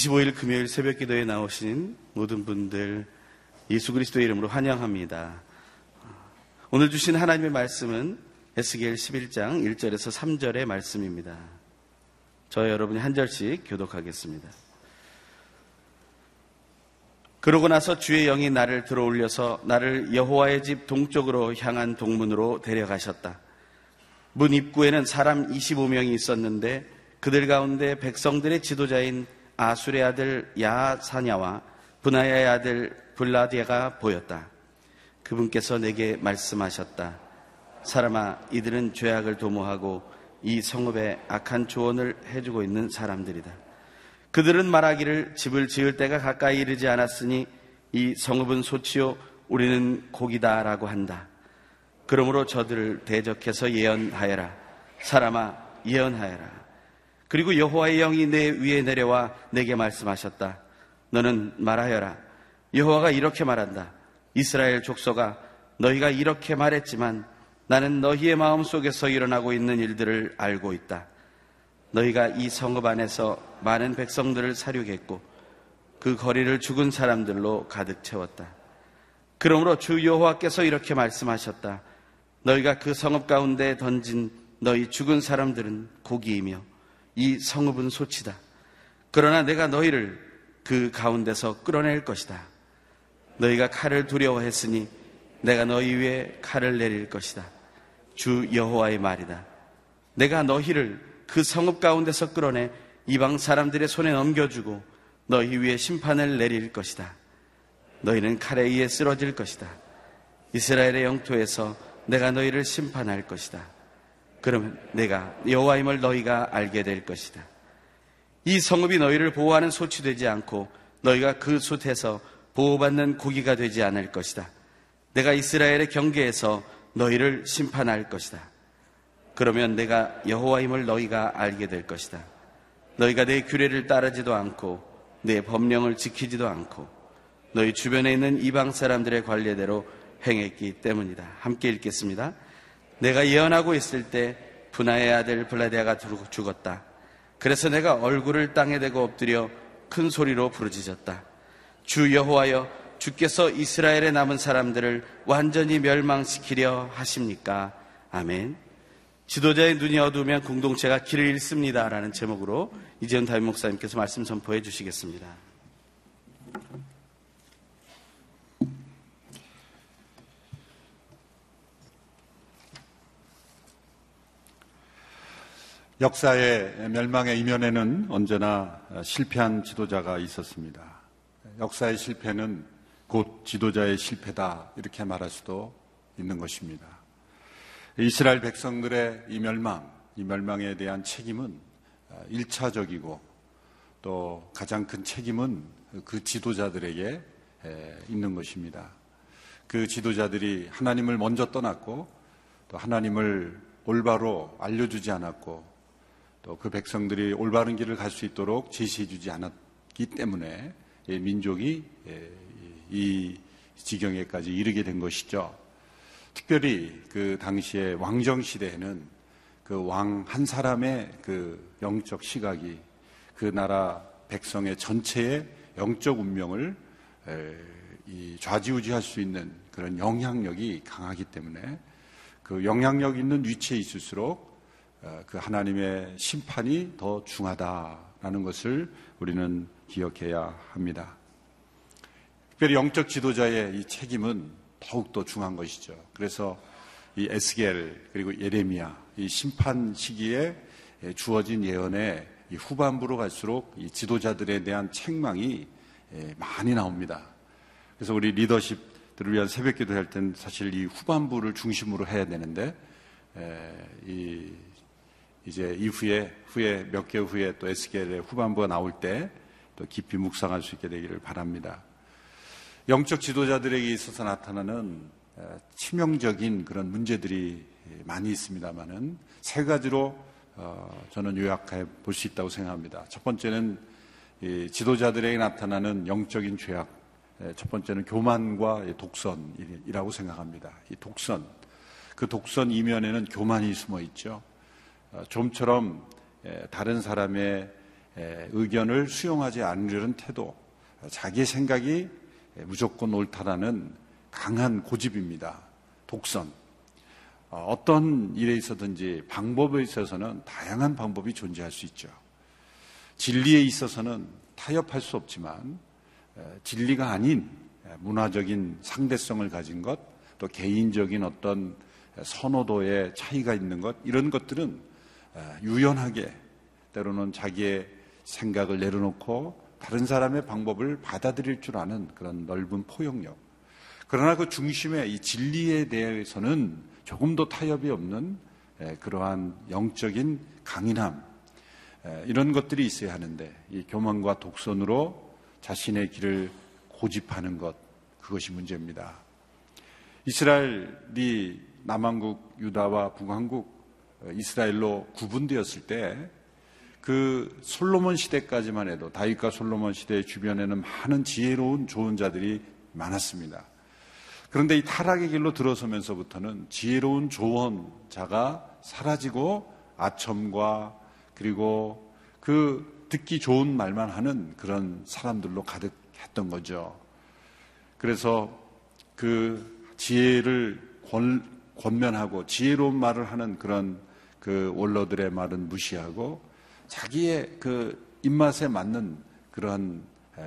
25일 금요일 새벽 기도에 나오신 모든 분들 예수 그리스도의 이름으로 환영합니다. 오늘 주신 하나님의 말씀은 에스겔 11장 1절에서 3절의 말씀입니다. 저 여러분이 한 절씩 교독하겠습니다. 그러고 나서 주의 영이 나를 들어 올려서 나를 여호와의 집 동쪽으로 향한 동문으로 데려가셨다. 문 입구에는 사람 25명이 있었는데 그들 가운데 백성들의 지도자인 아술의 아들 야사냐와 분하야의 아들 블라디아가 보였다. 그분께서 내게 말씀하셨다. 사람아, 이들은 죄악을 도모하고 이 성읍에 악한 조언을 해주고 있는 사람들이다. 그들은 말하기를 집을 지을 때가 가까이 이르지 않았으니 이 성읍은 소치요 우리는 고기다라고 한다. 그러므로 저들을 대적해서 예언하여라. 사람아 예언하여라. 그리고 여호와의 영이 내 위에 내려와 내게 말씀하셨다. 너는 말하여라. 여호와가 이렇게 말한다. 이스라엘 족속아 너희가 이렇게 말했지만 나는 너희의 마음 속에서 일어나고 있는 일들을 알고 있다. 너희가 이 성읍 안에서 많은 백성들을 사륙했고 그 거리를 죽은 사람들로 가득 채웠다. 그러므로 주 여호와께서 이렇게 말씀하셨다. 너희가 그 성읍 가운데 던진 너희 죽은 사람들은 고기이며 이 성읍은 소치다. 그러나 내가 너희를 그 가운데서 끌어낼 것이다. 너희가 칼을 두려워했으니 내가 너희 위에 칼을 내릴 것이다. 주 여호와의 말이다. 내가 너희를 그 성읍 가운데서 끌어내 이방 사람들의 손에 넘겨주고 너희 위에 심판을 내릴 것이다. 너희는 칼에 의해 쓰러질 것이다. 이스라엘의 영토에서 내가 너희를 심판할 것이다. 그러면 내가 여호와임을 너희가 알게 될 것이다. 이 성읍이 너희를 보호하는 소치 되지 않고 너희가 그 숲에서 보호받는 고기가 되지 않을 것이다. 내가 이스라엘의 경계에서 너희를 심판할 것이다. 그러면 내가 여호와임을 너희가 알게 될 것이다. 너희가 내 규례를 따르지도 않고 내 법령을 지키지도 않고 너희 주변에 있는 이방 사람들의 관례대로 행했기 때문이다. 함께 읽겠습니다. 내가 예언하고 있을 때 분하의 아들 블라디아가 죽었다. 그래서 내가 얼굴을 땅에 대고 엎드려 큰 소리로 부르짖었다. 주 여호와여 주께서 이스라엘에 남은 사람들을 완전히 멸망시키려 하십니까? 아멘. 지도자의 눈이 어두우면 공동체가 길을 잃습니다. 라는 제목으로 이재현 담임 목사님께서 말씀 선포해 주시겠습니다. 역사의 멸망의 이면에는 언제나 실패한 지도자가 있었습니다. 역사의 실패는 곧 지도자의 실패다 이렇게 말할 수도 있는 것입니다. 이스라엘 백성들의 이 멸망, 이 멸망에 대한 책임은 일차적이고 또 가장 큰 책임은 그 지도자들에게 있는 것입니다. 그 지도자들이 하나님을 먼저 떠났고 또 하나님을 올바로 알려주지 않았고 또 그 백성들이 올바른 길을 갈 수 있도록 제시해 주지 않았기 때문에 민족이 이 지경에까지 이르게 된 것이죠. 특별히 그 당시에 왕정 시대에는 그 왕 한 사람의 그 영적 시각이 그 나라 백성의 전체의 영적 운명을 좌지우지할 수 있는 그런 영향력이 강하기 때문에 그 영향력 있는 위치에 있을수록 어, 그 하나님의 심판이 더 중하다라는 것을 우리는 기억해야 합니다. 특별히 영적 지도자의 이 책임은 더욱더 중한 것이죠. 그래서 이 에스겔 그리고 예레미야 이 심판 시기에 주어진 예언의 후반부로 갈수록 이 지도자들에 대한 책망이 많이 나옵니다. 그래서 우리 리더십들을 위한 새벽 기도할 땐 사실 이 후반부를 중심으로 해야 되는데 이 이제 이후에 후에 몇 개월 후에 또 에스겔의 후반부가 나올 때 또 깊이 묵상할 수 있게 되기를 바랍니다. 영적 지도자들에게 있어서 나타나는 치명적인 그런 문제들이 많이 있습니다만은 세 가지로 어, 저는 요약해 볼 수 있다고 생각합니다. 첫 번째는 지도자들에게 나타나는 영적인 죄악. 첫 번째는 교만과 독선이라고 생각합니다. 이 독선. 그 독선 이면에는 교만이 숨어 있죠. 어, 좀처럼 다른 사람의 의견을 수용하지 않으려는 태도, 자기의 생각이 무조건 옳다라는 강한 고집입니다. 독선. 어, 어떤 일에 있어든지 방법에 있어서는 다양한 방법이 존재할 수 있죠. 진리에 있어서는 타협할 수 없지만 진리가 아닌 문화적인 상대성을 가진 것, 또 개인적인 어떤 선호도의 차이가 있는 것, 이런 것들은 유연하게 때로는 자기의 생각을 내려놓고 다른 사람의 방법을 받아들일 줄 아는 그런 넓은 포용력. 그러나 그 중심에 이 진리에 대해서는 조금도 타협이 없는 그러한 영적인 강인함, 이런 것들이 있어야 하는데 이 교만과 독선으로 자신의 길을 고집하는 것, 그것이 문제입니다. 이스라엘이 남한국 유다와 북한국 이스라엘로 구분되었을 때 그 솔로몬 시대까지만 해도 다윗과 솔로몬 시대 주변에는 많은 지혜로운 좋은 자들이 많았습니다. 그런데 이 타락의 길로 들어서면서부터는 지혜로운 조언자가 사라지고 아첨과 그리고 그 듣기 좋은 말만 하는 그런 사람들로 가득했던 거죠. 그래서 그 지혜를 권, 권면하고 지혜로운 말을 하는 그런 그 원로들의 말은 무시하고 자기의 그 입맛에 맞는 그런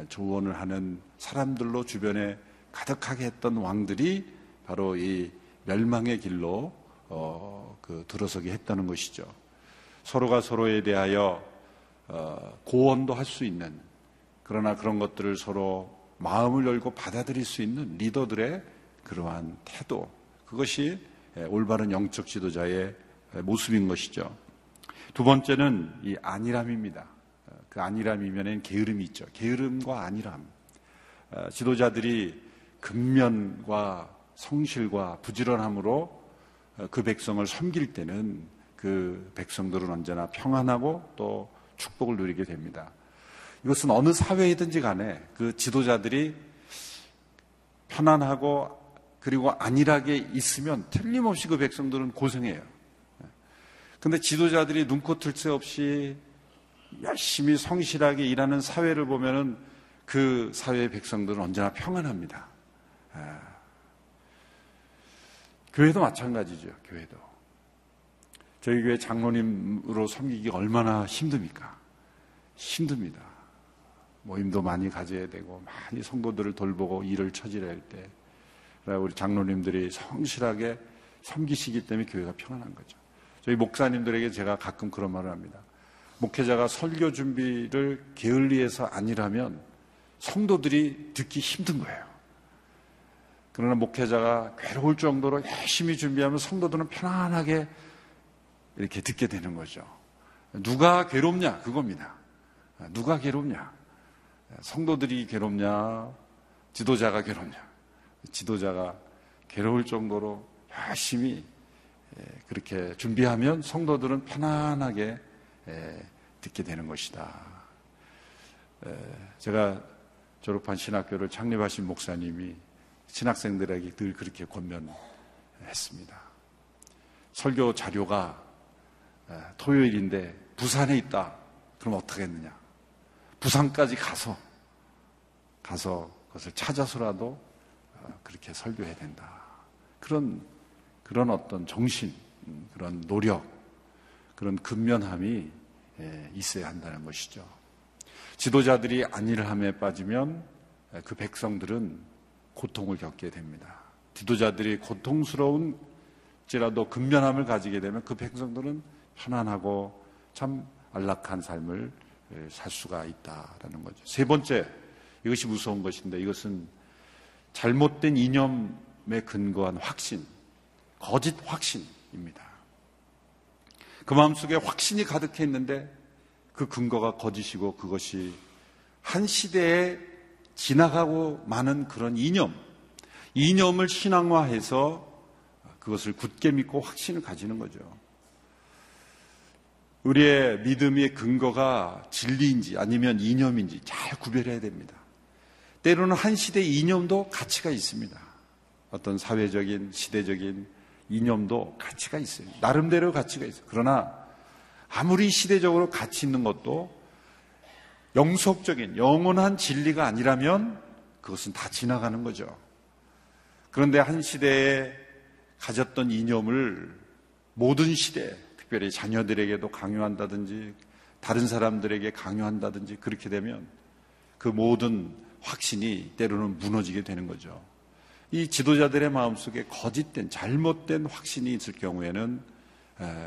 조언을 하는 사람들로 주변에 가득하게 했던 왕들이 바로 이 멸망의 길로 어, 그 들어서게 했다는 것이죠. 서로가 서로에 대하여 어, 고언도 할 수 있는 그러나 그런 것들을 서로 마음을 열고 받아들일 수 있는 리더들의 그러한 태도 그것이 올바른 영적 지도자의 모습인 것이죠. 두 번째는 이 안일함입니다. 그 안일함 이면엔 게으름이 있죠. 게으름과 안일함. 어, 지도자들이 근면과 성실과 부지런함으로 어, 그 백성을 섬길 때는 그 백성들은 언제나 평안하고 또 축복을 누리게 됩니다. 이것은 어느 사회이든지 간에 그 지도자들이 편안하고 그리고 안일하게 있으면 틀림없이 그 백성들은 고생해요. 근데 지도자들이 눈코 틀 새 없이 열심히 성실하게 일하는 사회를 보면은 그 사회의 백성들은 언제나 평안합니다. 아. 교회도 마찬가지죠, 교회도. 저희 교회 장로님으로 섬기기 얼마나 힘듭니까? 힘듭니다. 모임도 많이 가져야 되고, 많이 성도들을 돌보고 일을 처질할 때, 우리 장로님들이 성실하게 섬기시기 때문에 교회가 평안한 거죠. 저희 목사님들에게 제가 가끔 그런 말을 합니다. 목회자가 설교 준비를 게을리해서 아니라면 성도들이 듣기 힘든 거예요. 그러나 목회자가 괴로울 정도로 열심히 준비하면 성도들은 편안하게 이렇게 듣게 되는 거죠. 누가 괴롭냐? 그겁니다. 누가 괴롭냐? 성도들이 괴롭냐? 지도자가 괴롭냐? 지도자가 괴로울 정도로 열심히 예, 그렇게 준비하면 성도들은 편안하게 예, 듣게 되는 것이다. 예, 제가 졸업한 신학교를 창립하신 목사님이 신학생들에게 늘 그렇게 권면했습니다. 설교 자료가 토요일인데 부산에 있다. 그럼 어떻게 했느냐? 부산까지 가서 가서 그것을 찾아서라도 어, 그렇게 설교해야 된다. 그런 그런 어떤 정신, 그런 노력, 그런 근면함이 예, 있어야 한다는 것이죠. 지도자들이 안일함에 빠지면 그 백성들은 고통을 겪게 됩니다. 지도자들이 고통스러운지라도 근면함을 가지게 되면 그 백성들은 편안하고 참 안락한 삶을 예, 살 수가 있다라는 거죠. 세 번째, 이것이 무서운 것인데 이것은 잘못된 이념에 근거한 확신, 거짓 확신입니다. 그 마음속에 확신이 가득했는데 그 근거가 거짓이고 그것이 한 시대에 지나가고 많은 그런 이념, 이념을 신앙화해서 그것을 굳게 믿고 확신을 가지는 거죠. 우리의 믿음의 근거가 진리인지 아니면 이념인지 잘 구별해야 됩니다. 때로는 한 시대의 이념도 가치가 있습니다. 어떤 사회적인, 시대적인 이념도 가치가 있어요. 나름대로 가치가 있어요. 그러나 아무리 시대적으로 가치 있는 것도 영속적인 영원한 진리가 아니라면 그것은 다 지나가는 거죠. 그런데 한 시대에 가졌던 이념을 모든 시대, 특별히 자녀들에게도 강요한다든지 다른 사람들에게 강요한다든지 그렇게 되면 그 모든 확신이 때로는 무너지게 되는 거죠. 이 지도자들의 마음속에 거짓된 잘못된 확신이 있을 경우에는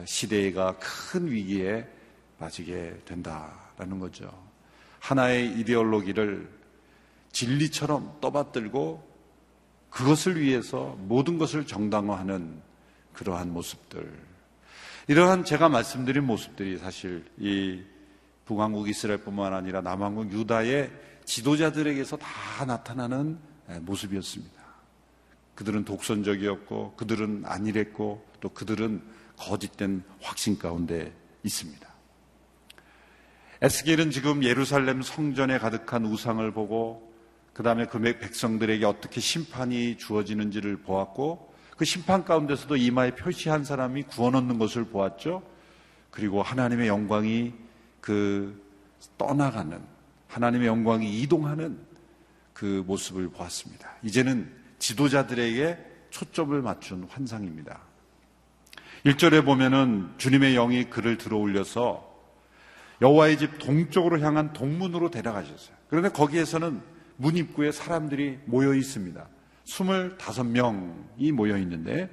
시대가 큰 위기에 빠지게 된다라는 거죠. 하나의 이데올로기를 진리처럼 떠받들고 그것을 위해서 모든 것을 정당화하는 그러한 모습들. 이러한 제가 말씀드린 모습들이 사실 이 북왕국 이스라엘뿐만 아니라 남왕국 유다의 지도자들에게서 다 나타나는 모습이었습니다. 그들은 독선적이었고 그들은 안일했고 또 그들은 거짓된 확신 가운데 있습니다. 에스겔은 지금 예루살렘 성전에 가득한 우상을 보고 그 다음에 그 백성들에게 어떻게 심판이 주어지는지를 보았고 그 심판 가운데서도 이마에 표시한 사람이 구원 얻는 것을 보았죠. 그리고 하나님의 영광이 그 떠나가는 하나님의 영광이 이동하는 그 모습을 보았습니다. 이제는 지도자들에게 초점을 맞춘 환상입니다. 1절에 보면은 주님의 영이 그를 들어 올려서 여호와의 집 동쪽으로 향한 동문으로 데려가셨어요. 그런데 거기에서는 문 입구에 사람들이 모여 있습니다. 25명이 모여 있는데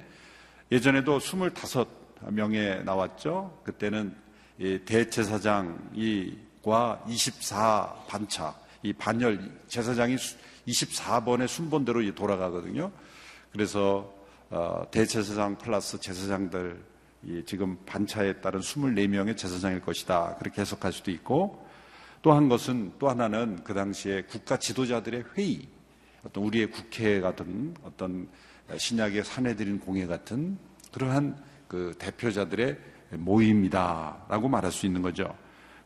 예전에도 25명에 나왔죠. 그때는 대제사장과 24 반차, 이 반열 제사장이 24번의 순번대로 돌아가거든요. 그래서 어, 대제사장 플러스 제사장들 지금 반차에 따른 24명의 제사장일 것이다. 그렇게 해석할 수도 있고 또 한 것은 또 하나는 그 당시에 국가 지도자들의 회의 어떤 우리의 국회 같은 어떤 신약의 사내들인 공회 같은 그러한 그 대표자들의 모임이다라고 말할 수 있는 거죠.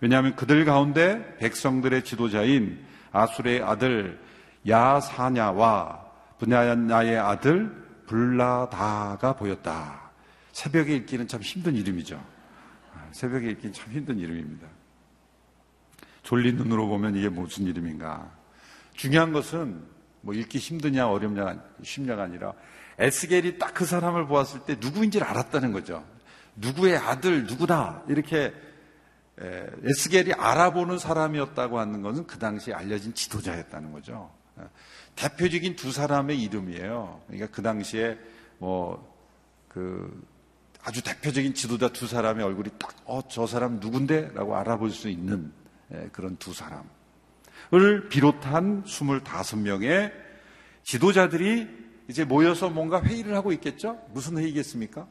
왜냐하면 그들 가운데 백성들의 지도자인 아술의 아들 야사냐와 분야야의 아들 불라다가 보였다. 새벽에 읽기는 참 힘든 이름이죠. 새벽에 읽기는 참 힘든 이름입니다. 졸린 눈으로 보면 이게 무슨 이름인가. 중요한 것은 뭐 읽기 힘드냐 어렵냐 쉽냐가 아니라 에스겔이 딱 그 사람을 보았을 때 누구인지를 알았다는 거죠. 누구의 아들 누구다 이렇게 에스겔이 알아보는 사람이었다고 하는 것은 그 당시에 알려진 지도자였다는 거죠. 대표적인 두 사람의 이름이에요. 그러니까 그 당시에 뭐 그 아주 대표적인 지도자 두 사람의 얼굴이 딱, 어, 저 사람 누군데? 라고 알아볼 수 있는 그런 두 사람을 비롯한 25명의 지도자들이 이제 모여서 뭔가 회의를 하고 있겠죠? 무슨 회의겠습니까?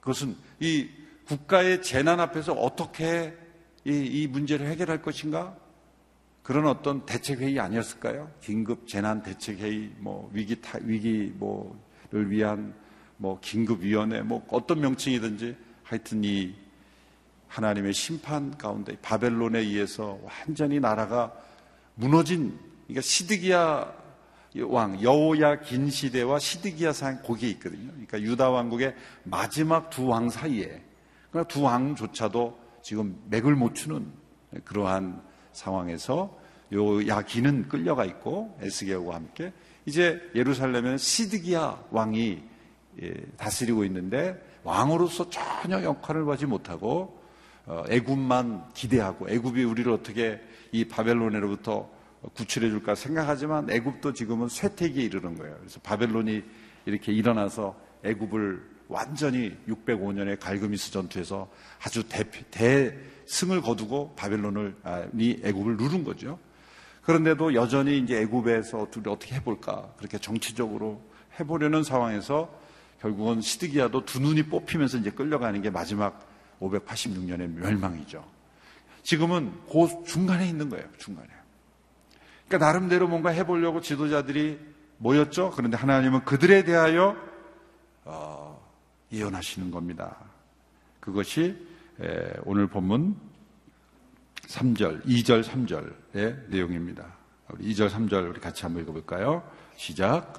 그것은 이 국가의 재난 앞에서 어떻게 이, 이 문제를 해결할 것인가? 그런 어떤 대책회의 아니었을까요? 긴급 재난 대책회의, 뭐, 위기, 타, 위기, 뭐를 위한 뭐, 긴급위원회, 뭐, 어떤 명칭이든지 하여튼 이 하나님의 심판 가운데 바벨론에 의해서 완전히 나라가 무너진, 그러니까 시드기야 왕, 여호야 긴 시대와 시드기야 상 거기에 있거든요. 그러니까 유다 왕국의 마지막 두 왕 사이에 그러니까 두 왕조차도 지금 맥을 못 추는 그러한 상황에서 요 야기는 끌려가 있고 에스게오와 함께 이제 예루살렘에는 시드기야 왕이 예, 다스리고 있는데 왕으로서 전혀 역할을 하지 못하고 어, 애굽만 기대하고 애굽이 우리를 어떻게 이 바벨론으로부터 구출해 줄까 생각하지만 애굽도 지금은 쇠퇴기에 이르는 거예요. 그래서 바벨론이 이렇게 일어나서 애굽을 완전히 605년의 갈그미스 전투에서 아주 대, 대승을 거두고 바벨론을 이 애굽을 누른 거죠. 그런데도 여전히 이제 애굽에서 둘이 어떻게 해볼까 그렇게 정치적으로 해보려는 상황에서 결국은 시드기야도 두 눈이 뽑히면서 이제 끌려가는 게 마지막 586년의 멸망이죠. 지금은 그 중간에 있는 거예요. 중간에. 그러니까 나름대로 뭔가 해보려고 지도자들이 모였죠. 그런데 하나님은 그들에 대하여 어, 예언하시는 겁니다. 그것이 오늘 본문 3절, 2절, 3절의 내용입니다. 우리 2절, 3절 우리 같이 한번 읽어볼까요? 시작.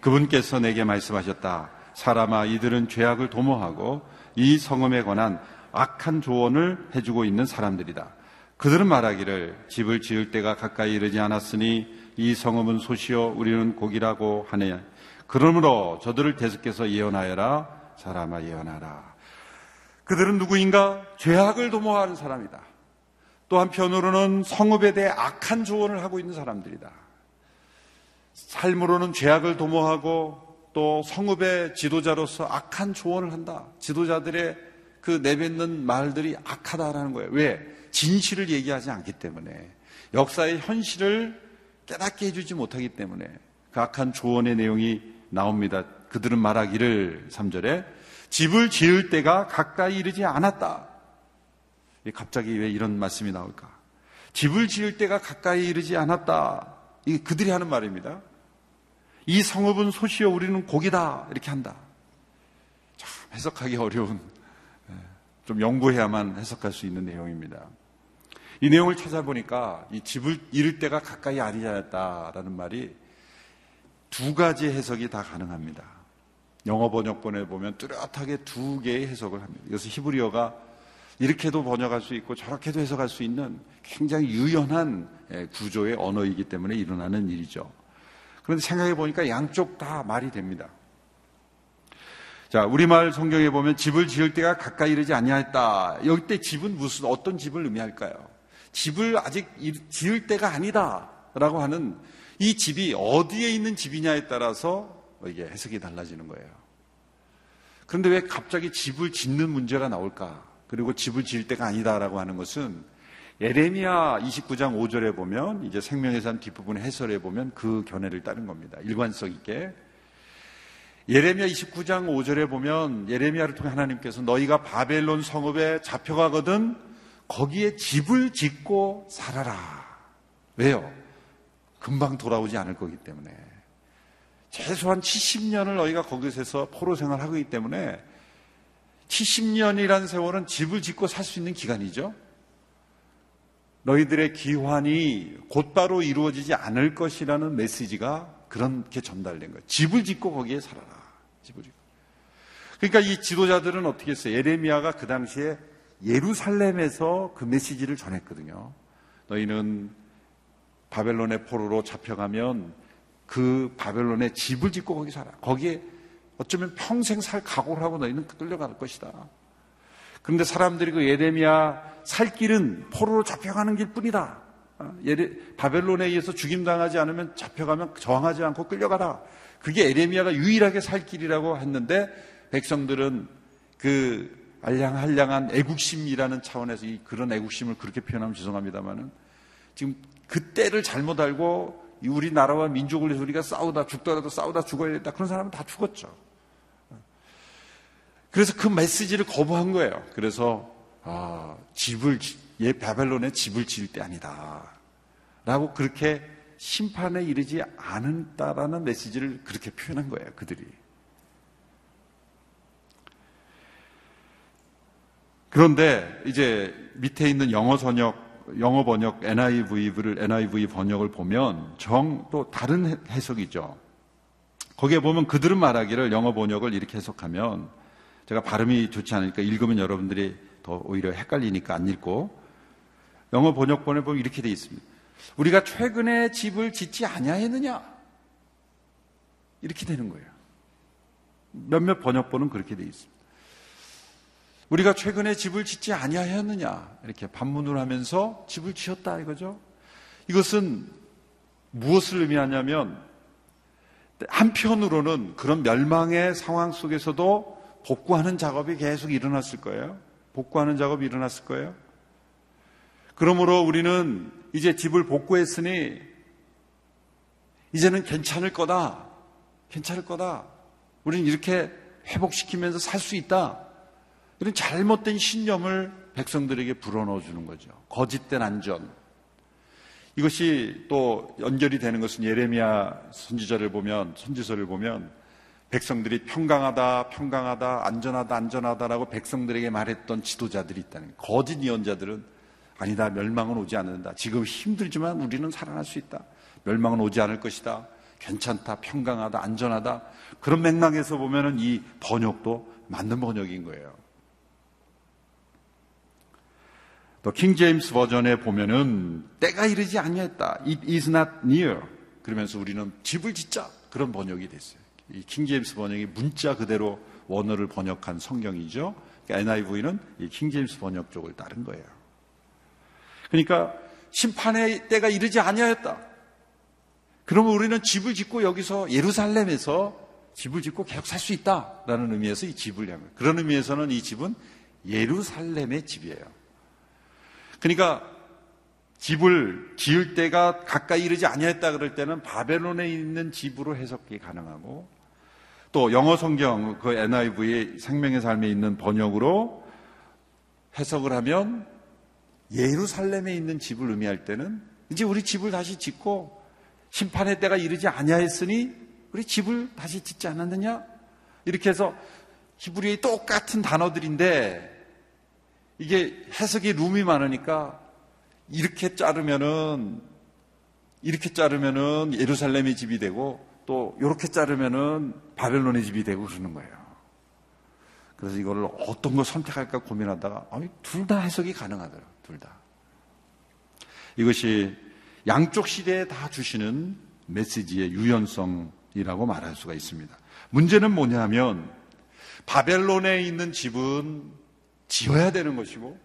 그분께서 내게 말씀하셨다. 사람아, 이들은 죄악을 도모하고 이 성음에 관한 악한 조언을 해주고 있는 사람들이다. 그들은 말하기를 집을 지을 때가 가까이 이르지 않았으니 이 성읍은 소시요 우리는 고기라고 하네. 그러므로 저들을 대속해서 예언하여라 사람아 예언하라. 그들은 누구인가? 죄악을 도모하는 사람이다. 또 한편으로는 성읍에 대해 악한 조언을 하고 있는 사람들이다. 삶으로는 죄악을 도모하고 또 성읍의 지도자로서 악한 조언을 한다. 지도자들의 그 내뱉는 말들이 악하다라는 거예요. 왜? 진실을 얘기하지 않기 때문에. 역사의 현실을 깨닫게 해주지 못하기 때문에 그 악한 조언의 내용이 나옵니다. 그들은 말하기를 3절에 집을 지을 때가 가까이 이르지 않았다. 갑자기 왜 이런 말씀이 나올까? 집을 지을 때가 가까이 이르지 않았다. 이게 그들이 하는 말입니다. 이 성읍은 소시여 우리는 고기다. 이렇게 한다. 참 해석하기 어려운, 예, 좀 연구해야만 해석할 수 있는 내용입니다. 이 내용을 찾아보니까 이 집을 잃을 때가 가까이 아니하였다라는 말이 두 가지 해석이 다 가능합니다. 영어 번역본에 보면 뚜렷하게 두 개의 해석을 합니다. 그래서 히브리어가 이렇게도 번역할 수 있고 저렇게도 해석할 수 있는 굉장히 유연한 예, 구조의 언어이기 때문에 일어나는 일이죠. 그런데 생각해 보니까 양쪽 다 말이 됩니다. 자, 우리말 성경에 보면 집을 지을 때가 가까이 이르지 아니하였다. 여기 때 집은 무슨 어떤 집을 의미할까요? 집을 아직 지을 때가 아니다라고 하는 이 집이 어디에 있는 집이냐에 따라서 이게 해석이 달라지는 거예요. 그런데 왜 갑자기 집을 짓는 문제가 나올까? 그리고 집을 지을 때가 아니다라고 하는 것은 예레미야 29장 5절에 보면 이제 생명의 산 뒷부분 해설에 보면 그 견해를 따른 겁니다. 일관성 있게. 예레미야 29장 5절에 보면 예레미야를 통해 하나님께서 너희가 바벨론 성읍에 잡혀가거든 거기에 집을 짓고 살아라. 왜요? 금방 돌아오지 않을 거기 때문에. 최소한 70년을 너희가 거기서 포로 생활하고 있기 때문에 70년이라는 세월은 집을 짓고 살 수 있는 기간이죠. 너희들의 기환이 곧바로 이루어지지 않을 것이라는 메시지가 그렇게 전달된 거예요. 집을 짓고 거기에 살아라. 집을 짓고. 그러니까 이 지도자들은 어떻게 했어요? 예레미야가 그 당시에 예루살렘에서 그 메시지를 전했거든요. 너희는 바벨론의 포로로 잡혀가면 그 바벨론에 집을 짓고 거기 살아. 거기에 어쩌면 평생 살 각오를 하고 너희는 끌려갈 것이다. 그런데 사람들이 그 예레미야 살 길은 포로로 잡혀가는 길뿐이다. 어, 바벨론에 의해서 죽임당하지 않으면 잡혀가면 저항하지 않고 끌려가라. 그게 예레미야가 유일하게 살 길이라고 했는데 백성들은 그 알량한량한 애국심이라는 차원에서 이 그런 애국심을 그렇게 표현하면 죄송합니다만은 지금 그때를 잘못 알고 우리나라와 민족을 위해서 우리가 싸우다 죽더라도 싸우다 죽어야 된다 그런 사람은 다 죽었죠. 그래서 그 메시지를 거부한 거예요. 그래서 아, 집을 예 바벨론에 집을 지을 때 아니다. 라고 그렇게 심판에 이르지 않은다라는 메시지를 그렇게 표현한 거예요. 그들이. 그런데 이제 밑에 있는 영어 번역, 영어 번역 NIV를 NIV 번역을 보면 정 또 다른 해석이죠. 거기에 보면 그들은 말하기를 영어 번역을 이렇게 해석하면 제가 발음이 좋지 않으니까 읽으면 여러분들이 더 오히려 헷갈리니까 안 읽고 영어 번역본에 보면 이렇게 돼 있습니다. 우리가 최근에 집을 짓지 아니하였느냐? 이렇게 되는 거예요. 몇몇 번역본은 그렇게 돼 있습니다. 우리가 최근에 집을 짓지 아니하였느냐 이렇게 반문을 하면서 집을 지었다 이거죠. 이것은 무엇을 의미하냐면 한편으로는 그런 멸망의 상황 속에서도 복구하는 작업이 계속 일어났을 거예요. 복구하는 작업이 일어났을 거예요. 그러므로 우리는 이제 집을 복구했으니 이제는 괜찮을 거다. 괜찮을 거다. 우리는 이렇게 회복시키면서 살 수 있다. 이런 잘못된 신념을 백성들에게 불어넣어 주는 거죠. 거짓된 안전. 이것이 또 연결이 되는 것은 예레미야 선지자를 보면 선지서를 보면 백성들이 평강하다, 평강하다, 안전하다, 안전하다라고 백성들에게 말했던 지도자들이 있다는 거예요. 거짓 예언자들은 아니다, 멸망은 오지 않는다. 지금 힘들지만 우리는 살아날 수 있다. 멸망은 오지 않을 것이다. 괜찮다, 평강하다, 안전하다. 그런 맥락에서 보면은 이 번역도 맞는 번역인 거예요. 또 킹제임스 버전에 보면은 때가 이르지 아니했다. It is not near. 그러면서 우리는 집을 짓자. 그런 번역이 됐어요. 이 킹제임스 번역이 문자 그대로 원어를 번역한 성경이죠. 그러니까 NIV는 이 킹제임스 번역 쪽을 따른 거예요. 그러니까 심판의 때가 이르지 아니하였다. 그러면 우리는 집을 짓고 여기서 예루살렘에서 집을 짓고 계속 살 수 있다라는 의미에서 이 집을 향해 그런 의미에서는 이 집은 예루살렘의 집이에요. 그러니까 집을 지을 때가 가까이 이르지 아니했다 그럴 때는 바벨론에 있는 집으로 해석이 가능하고 또 영어 성경 그 NIV의 생명의 삶에 있는 번역으로 해석을 하면 예루살렘에 있는 집을 의미할 때는 이제 우리 집을 다시 짓고 심판의 때가 이르지 아니하였으니 우리 집을 다시 짓지 않았느냐? 이렇게 해서 히브리의 똑같은 단어들인데 이게 해석이 룸이 많으니까 이렇게 자르면은 이렇게 자르면은 예루살렘의 집이 되고 또 이렇게 자르면은 바벨론의 집이 되고 그러는 거예요. 그래서 이거를 어떤 걸 선택할까 고민하다가 둘 다 해석이 가능하더라고요. 둘 다. 이것이 양쪽 시대에 다 주시는 메시지의 유연성이라고 말할 수가 있습니다. 문제는 뭐냐면 바벨론에 있는 집은 지어야 되는 것이고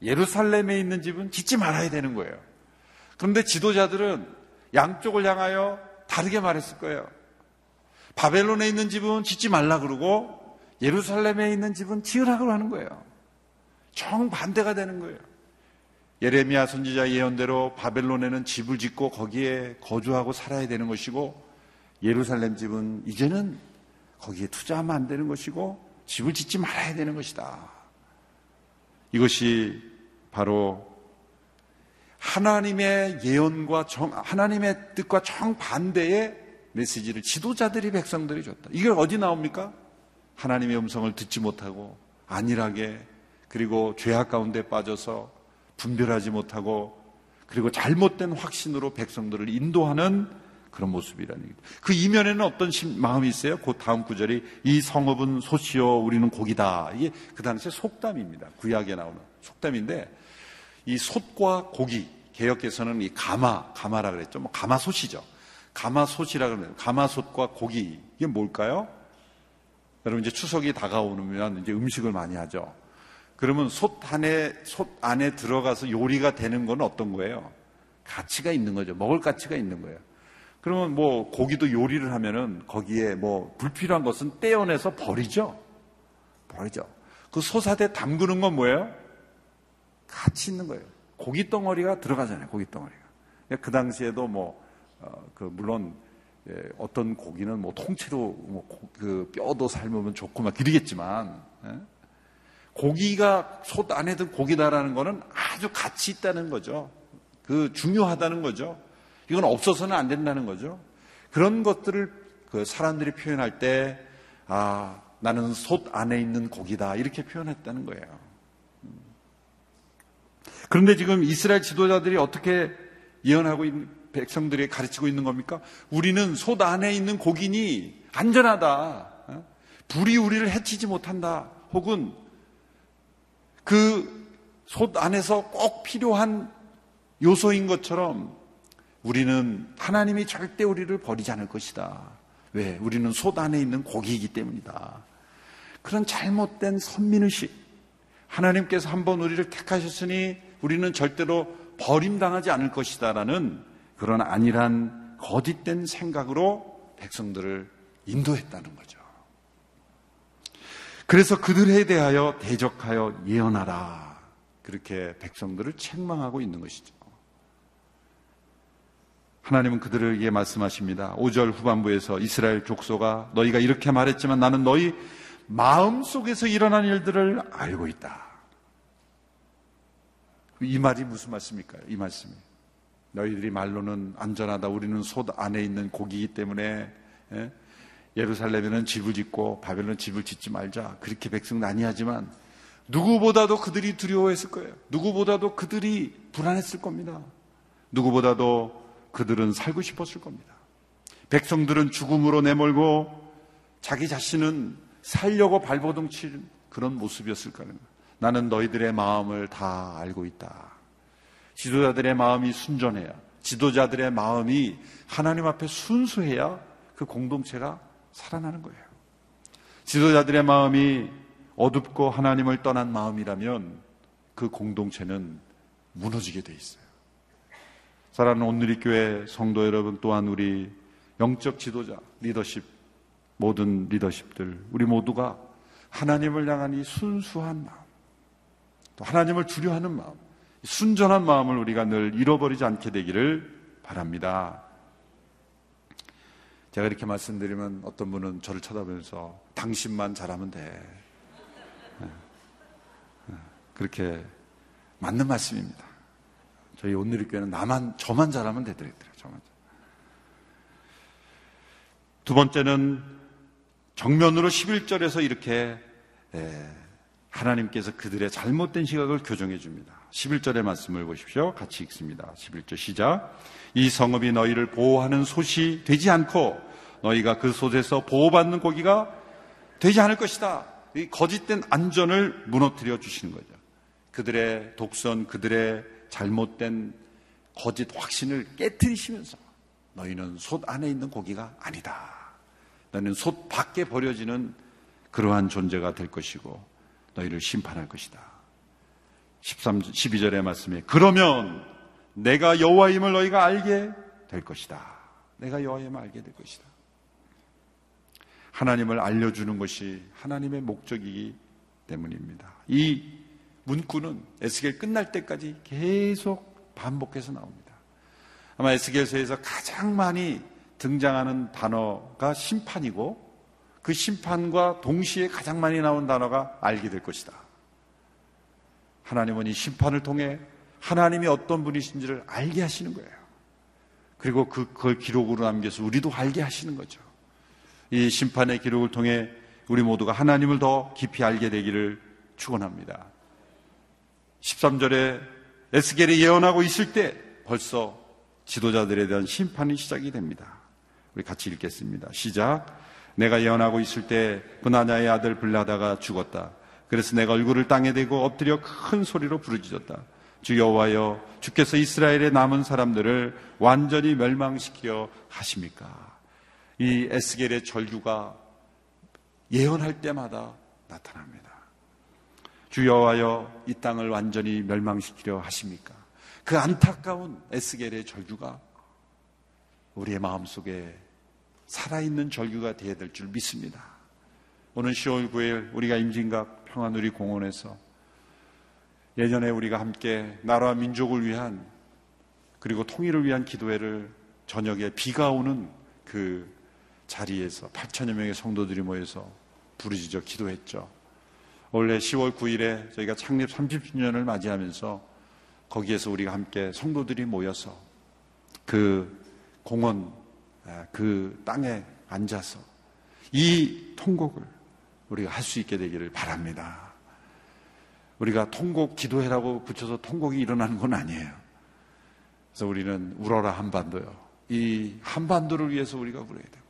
예루살렘에 있는 집은 짓지 말아야 되는 거예요. 그런데 지도자들은 양쪽을 향하여 다르게 말했을 거예요. 바벨론에 있는 집은 짓지 말라 그러고 예루살렘에 있는 집은 지으라고 하는 거예요. 정반대가 되는 거예요. 예레미야 선지자 예언대로 바벨론에는 집을 짓고 거기에 거주하고 살아야 되는 것이고 예루살렘 집은 이제는 거기에 투자하면 안 되는 것이고 집을 짓지 말아야 되는 것이다. 이것이 바로 하나님의 예언과 정, 하나님의 뜻과 정반대의 메시지를 지도자들이 백성들이 줬다. 이게 어디 나옵니까? 하나님의 음성을 듣지 못하고 안일하게 그리고 죄악 가운데 빠져서 분별하지 못하고 그리고 잘못된 확신으로 백성들을 인도하는 그런 모습이라는 얘기죠. 그 이면에는 어떤 마음이 있어요? 그 다음 구절이 이 성읍은 소시요 우리는 고기다. 이게 그 당시에 속담입니다. 구약에 나오는 속담인데 이 솥과 고기 개혁에서는 이 가마 가마라 그랬죠. 뭐 가마솥이죠. 가마솥이라 그러면 가마솥과 고기 이게 뭘까요? 여러분 이제 추석이 다가오면 이제 음식을 많이 하죠. 그러면 솥 안에 솥 안에 들어가서 요리가 되는 건 어떤 거예요? 가치가 있는 거죠. 먹을 가치가 있는 거예요. 그러면 뭐 고기도 요리를 하면은 거기에 뭐 불필요한 것은 떼어내서 버리죠. 버리죠. 그 소사대 담그는 건 뭐예요? 같이 있는 거예요. 고기 덩어리가 들어가잖아요. 고기 덩어리가. 그 당시에도 뭐, 어, 그 물론 예, 어떤 고기는 뭐 통째로 뭐그 뼈도 삶으면 좋고 막 그러겠지만 예? 고기가 솥 안에 든 고기다라는 거는 아주 가치 있다는 거죠. 그 중요하다는 거죠. 이건 없어서는 안 된다는 거죠. 그런 것들을 그 사람들이 표현할 때, 아, 나는 솥 안에 있는 고기다. 이렇게 표현했다는 거예요. 그런데 지금 이스라엘 지도자들이 어떻게 예언하고 있는, 백성들이 가르치고 있는 겁니까? 우리는 솥 안에 있는 고기니 안전하다. 어? 불이 우리를 해치지 못한다. 혹은 그 솥 안에서 꼭 필요한 요소인 것처럼 우리는 하나님이 절대 우리를 버리지 않을 것이다. 왜? 우리는 솥 안에 있는 고기이기 때문이다. 그런 잘못된 선민의식. 하나님께서 한번 우리를 택하셨으니 우리는 절대로 버림당하지 않을 것이다라는 그런 안일한 거짓된 생각으로 백성들을 인도했다는 거죠. 그래서 그들에 대하여 대적하여 예언하라. 그렇게 백성들을 책망하고 있는 것이죠. 하나님은 그들에게 말씀하십니다. 5절 후반부에서 이스라엘 족소가 너희가 이렇게 말했지만 나는 너희 마음 속에서 일어난 일들을 알고 있다. 이 말이 무슨 말씀일까요? 이 말씀이. 너희들이 말로는 안전하다. 우리는 솥 안에 있는 고기이기 때문에 예? 예루살렘에는 집을 짓고 바벨론 집을 짓지 말자. 그렇게 백성 난이하지만 누구보다도 그들이 두려워했을 거예요. 누구보다도 그들이 불안했을 겁니다. 누구보다도 그들은 살고 싶었을 겁니다. 백성들은 죽음으로 내몰고 자기 자신은 살려고 발버둥 치는 그런 모습이었을 거예요. 나는 너희들의 마음을 다 알고 있다. 지도자들의 마음이 순전해야, 지도자들의 마음이 하나님 앞에 순수해야 그 공동체가 살아나는 거예요. 지도자들의 마음이 어둡고 하나님을 떠난 마음이라면 그 공동체는 무너지게 돼 있어요. 사랑하는 온누리 교회 성도 여러분 또한 우리 영적 지도자, 리더십, 모든 리더십들, 우리 모두가 하나님을 향한 이 순수한 마음, 또 하나님을 두려워하는 마음, 순전한 마음을 우리가 늘 잃어버리지 않게 되기를 바랍니다. 제가 이렇게 말씀드리면 어떤 분은 저를 쳐다보면서 당신만 잘하면 돼. 네. 네. 그렇게 맞는 말씀입니다. 저희 온누리교회는 나만, 저만 잘하면 되더라고요. 저만. 두 번째는 정면으로 11절에서 이렇게 하나님께서 그들의 잘못된 시각을 교정해 줍니다. 11절의 말씀을 보십시오. 같이 읽습니다. 11절 시작. 이 성읍이 너희를 보호하는 솥이 되지 않고 너희가 그 솥에서 보호받는 고기가 되지 않을 것이다. 이 거짓된 안전을 무너뜨려 주시는 거죠. 그들의 독선, 그들의 잘못된 거짓 확신을 깨뜨리시면서 너희는 솥 안에 있는 고기가 아니다. 너희는 솥 밖에 버려지는 그러한 존재가 될 것이고 너희를 심판할 것이다. 13, 12절의 말씀에 그러면 내가 여호와임을 너희가 알게 될 것이다. 내가 여호와임을 알게 될 것이다. 하나님을 알려주는 것이 하나님의 목적이기 때문입니다. 이 문구는 에스겔 끝날 때까지 계속 반복해서 나옵니다. 아마 에스겔서에서 가장 많이 등장하는 단어가 심판이고 그 심판과 동시에 가장 많이 나온 단어가 알게 될 것이다. 하나님은 이 심판을 통해 하나님이 어떤 분이신지를 알게 하시는 거예요. 그리고 그, 그걸 기록으로 남겨서 우리도 알게 하시는 거죠. 이 심판의 기록을 통해 우리 모두가 하나님을 더 깊이 알게 되기를 축원합니다. 13절에 에스겔이 예언하고 있을 때 벌써 지도자들에 대한 심판이 시작이 됩니다. 우리 같이 읽겠습니다. 시작. 내가 예언하고 있을 때 그나냐의 아들 블라다가 죽었다. 그래서 내가 얼굴을 땅에 대고 엎드려 큰 소리로 부르짖었다. 주 여호와여 주께서 이스라엘의 남은 사람들을 완전히 멸망시키려 하십니까? 이 에스겔의 절규가 예언할 때마다 나타납니다. 주 여호와여 이 땅을 완전히 멸망시키려 하십니까? 그 안타까운 에스겔의 절규가 우리의 마음속에 살아있는 절규가 되어야 될 줄 믿습니다. 오늘 10월 9일 우리가 임진각 평화누리 공원에서 예전에 우리가 함께 나라와 민족을 위한 그리고 통일을 위한 기도회를 저녁에 비가 오는 그 자리에서 8천여 명의 성도들이 모여서 부르짖어 기도했죠. 원래 10월 9일에 저희가 창립 30주년을 맞이하면서 거기에서 우리가 함께 성도들이 모여서 그 공원 아, 그 땅에 앉아서 이 통곡을 우리가 할 수 있게 되기를 바랍니다. 우리가 통곡 기도해라고 붙여서 통곡이 일어나는 건 아니에요. 그래서 우리는 울어라 한반도요. 이 한반도를 위해서 우리가 울어야 되고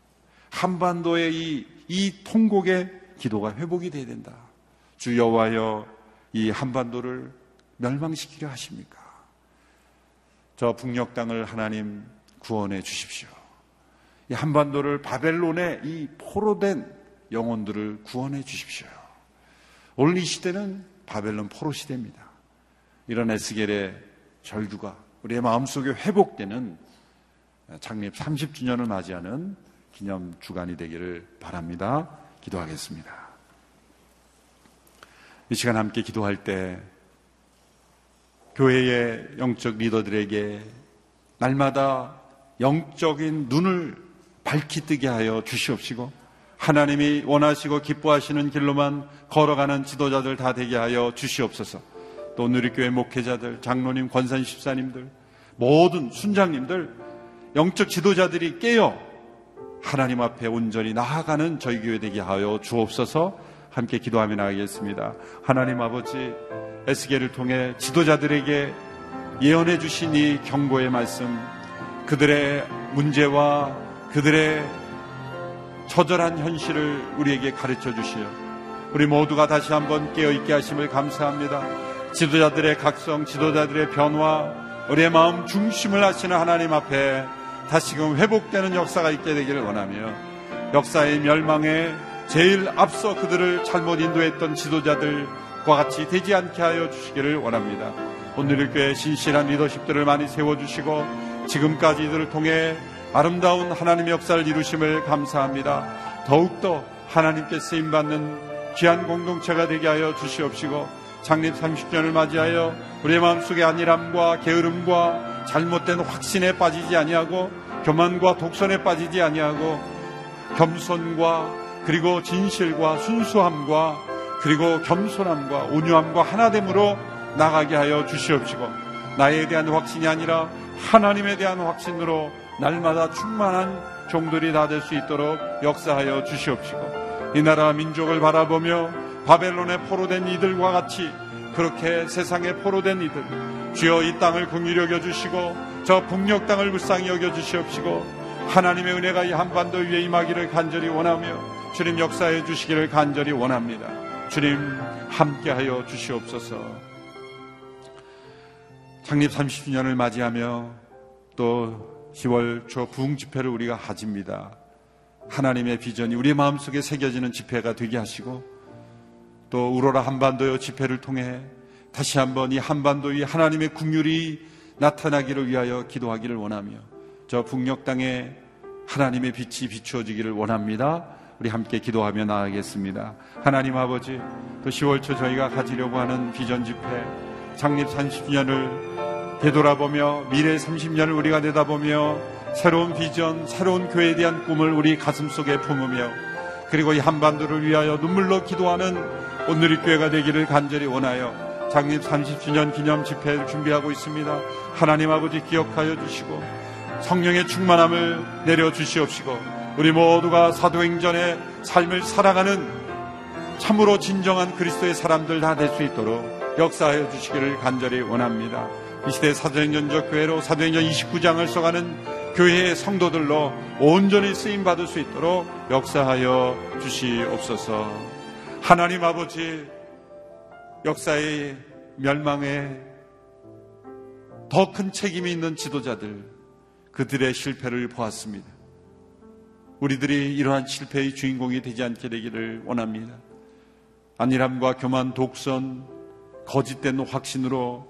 한반도의 이, 이 통곡의 기도가 회복이 돼야 된다. 주 여호와여 이 한반도를 멸망시키려 하십니까? 저 북녘 땅을 하나님 구원해 주십시오. 이 한반도를 바벨론의 이 포로된 영혼들을 구원해 주십시오. 오늘 이 시대는 바벨론 포로 시대입니다. 이런 에스겔의 절규가 우리의 마음속에 회복되는 창립 30주년을 맞이하는 기념 주간이 되기를 바랍니다. 기도하겠습니다. 이 시간 함께 기도할 때 교회의 영적 리더들에게 날마다 영적인 눈을 밝히 뜨게 하여 주시옵시고 하나님이 원하시고 기뻐하시는 길로만 걸어가는 지도자들 다 되게 하여 주시옵소서. 또 누리교회 목회자들, 장로님, 권산 십사님들, 모든 순장님들, 영적 지도자들이 깨어 하나님 앞에 온전히 나아가는 저희 교회 되게 하여 주옵소서. 함께 기도하며 나가겠습니다. 하나님 아버지 에스겔을 통해 지도자들에게 예언해 주신 이 경고의 말씀 그들의 문제와 그들의 처절한 현실을 우리에게 가르쳐 주시어 우리 모두가 다시 한번 깨어있게 하심을 감사합니다. 지도자들의 각성, 지도자들의 변화, 우리의 마음 중심을 하시는 하나님 앞에 다시금 회복되는 역사가 있게 되기를 원하며 역사의 멸망에 제일 앞서 그들을 잘못 인도했던 지도자들과 같이 되지 않게 하여 주시기를 원합니다. 오늘 교회 신실한 리더십들을 많이 세워주시고 지금까지 이들을 통해 아름다운 하나님의 역사를 이루심을 감사합니다. 더욱더 하나님께 쓰임받는 귀한 공동체가 되게 하여 주시옵시고 창립 30년을 맞이하여 우리의 마음속에 안일함과 게으름과 잘못된 확신에 빠지지 아니하고 교만과 독선에 빠지지 아니하고 겸손과 그리고 진실과 순수함과 그리고 겸손함과 온유함과 하나됨으로 나가게 하여 주시옵시고 나에 대한 확신이 아니라 하나님에 대한 확신으로 날마다 충만한 종들이 다 될 수 있도록 역사하여 주시옵시고 이 나라 민족을 바라보며 바벨론에 포로된 이들과 같이 그렇게 세상에 포로된 이들 주여 이 땅을 긍휼히 여겨 주시고 저 북녘 땅을 불쌍히 여겨 주시옵시고 하나님의 은혜가 이 한반도 위에 임하기를 간절히 원하며 주님 역사해 주시기를 간절히 원합니다. 주님 함께하여 주시옵소서. 창립 30주년을 맞이하며 또 10월 초 부흥 집회를 우리가 가집니다. 하나님의 비전이 우리 마음속에 새겨지는 집회가 되게 하시고 또 우로라 한반도요 집회를 통해 다시 한번 이 한반도 위 하나님의 국률이 나타나기를 위하여 기도하기를 원하며 저 북녘 땅에 하나님의 빛이 비추어지기를 원합니다. 우리 함께 기도하며 나아가겠습니다. 하나님 아버지, 또 10월 초 저희가 가지려고 하는 비전 집회, 창립 30년을 되돌아보며 미래 30년을 우리가 내다보며 새로운 비전, 새로운 교회에 대한 꿈을 우리 가슴 속에 품으며 그리고 이 한반도를 위하여 눈물로 기도하는 오늘의 교회가 되기를 간절히 원하여 장립 30주년 기념 집회를 준비하고 있습니다. 하나님 아버지 기억하여 주시고 성령의 충만함을 내려 주시옵시고 우리 모두가 사도행전의 삶을 살아가는 참으로 진정한 그리스도의 사람들 다 될 수 있도록 역사하여 주시기를 간절히 원합니다. 이 시대 사도행전적 교회로 사도행전 29장을 써가는 교회의 성도들로 온전히 쓰임 받을 수 있도록 역사하여 주시옵소서. 하나님 아버지 역사의 멸망에 더 큰 책임이 있는 지도자들 그들의 실패를 보았습니다. 우리들이 이러한 실패의 주인공이 되지 않게 되기를 원합니다. 안일함과 교만, 독선, 거짓된 확신으로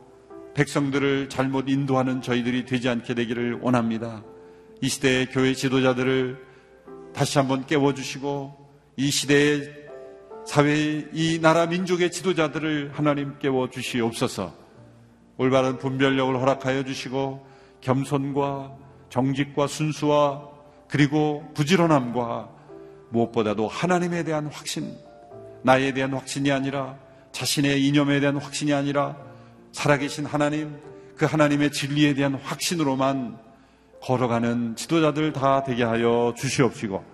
백성들을 잘못 인도하는 저희들이 되지 않게 되기를 원합니다. 이 시대의 교회 지도자들을 다시 한번 깨워주시고 이 시대의 사회의 이 나라 민족의 지도자들을 하나님 깨워주시옵소서 올바른 분별력을 허락하여 주시고 겸손과 정직과 순수와 그리고 부지런함과 무엇보다도 하나님에 대한 확신, 나에 대한 확신이 아니라 자신의 이념에 대한 확신이 아니라 살아계신 하나님, 그 하나님의 진리에 대한 확신으로만 걸어가는 지도자들 다 되게 하여 주시옵시고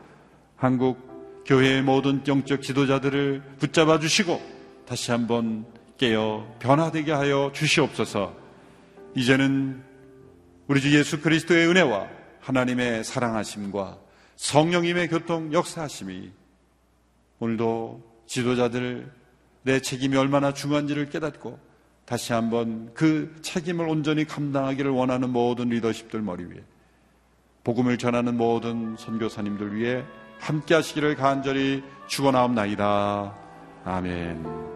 한국 교회의 모든 영적 지도자들을 붙잡아 주시고 다시 한번 깨어 변화되게 하여 주시옵소서. 이제는 우리 주 예수 그리스도의 은혜와 하나님의 사랑하심과 성령님의 교통 역사하심이 오늘도 지도자들 내 책임이 얼마나 중요한지를 깨닫고 다시 한번 그 책임을 온전히 감당하기를 원하는 모든 리더십들 머리 위에 복음을 전하는 모든 선교사님들 위해 함께 하시기를 간절히 축원하옵나이다. 아멘.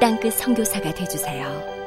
땅끝 성교사가 되주세요.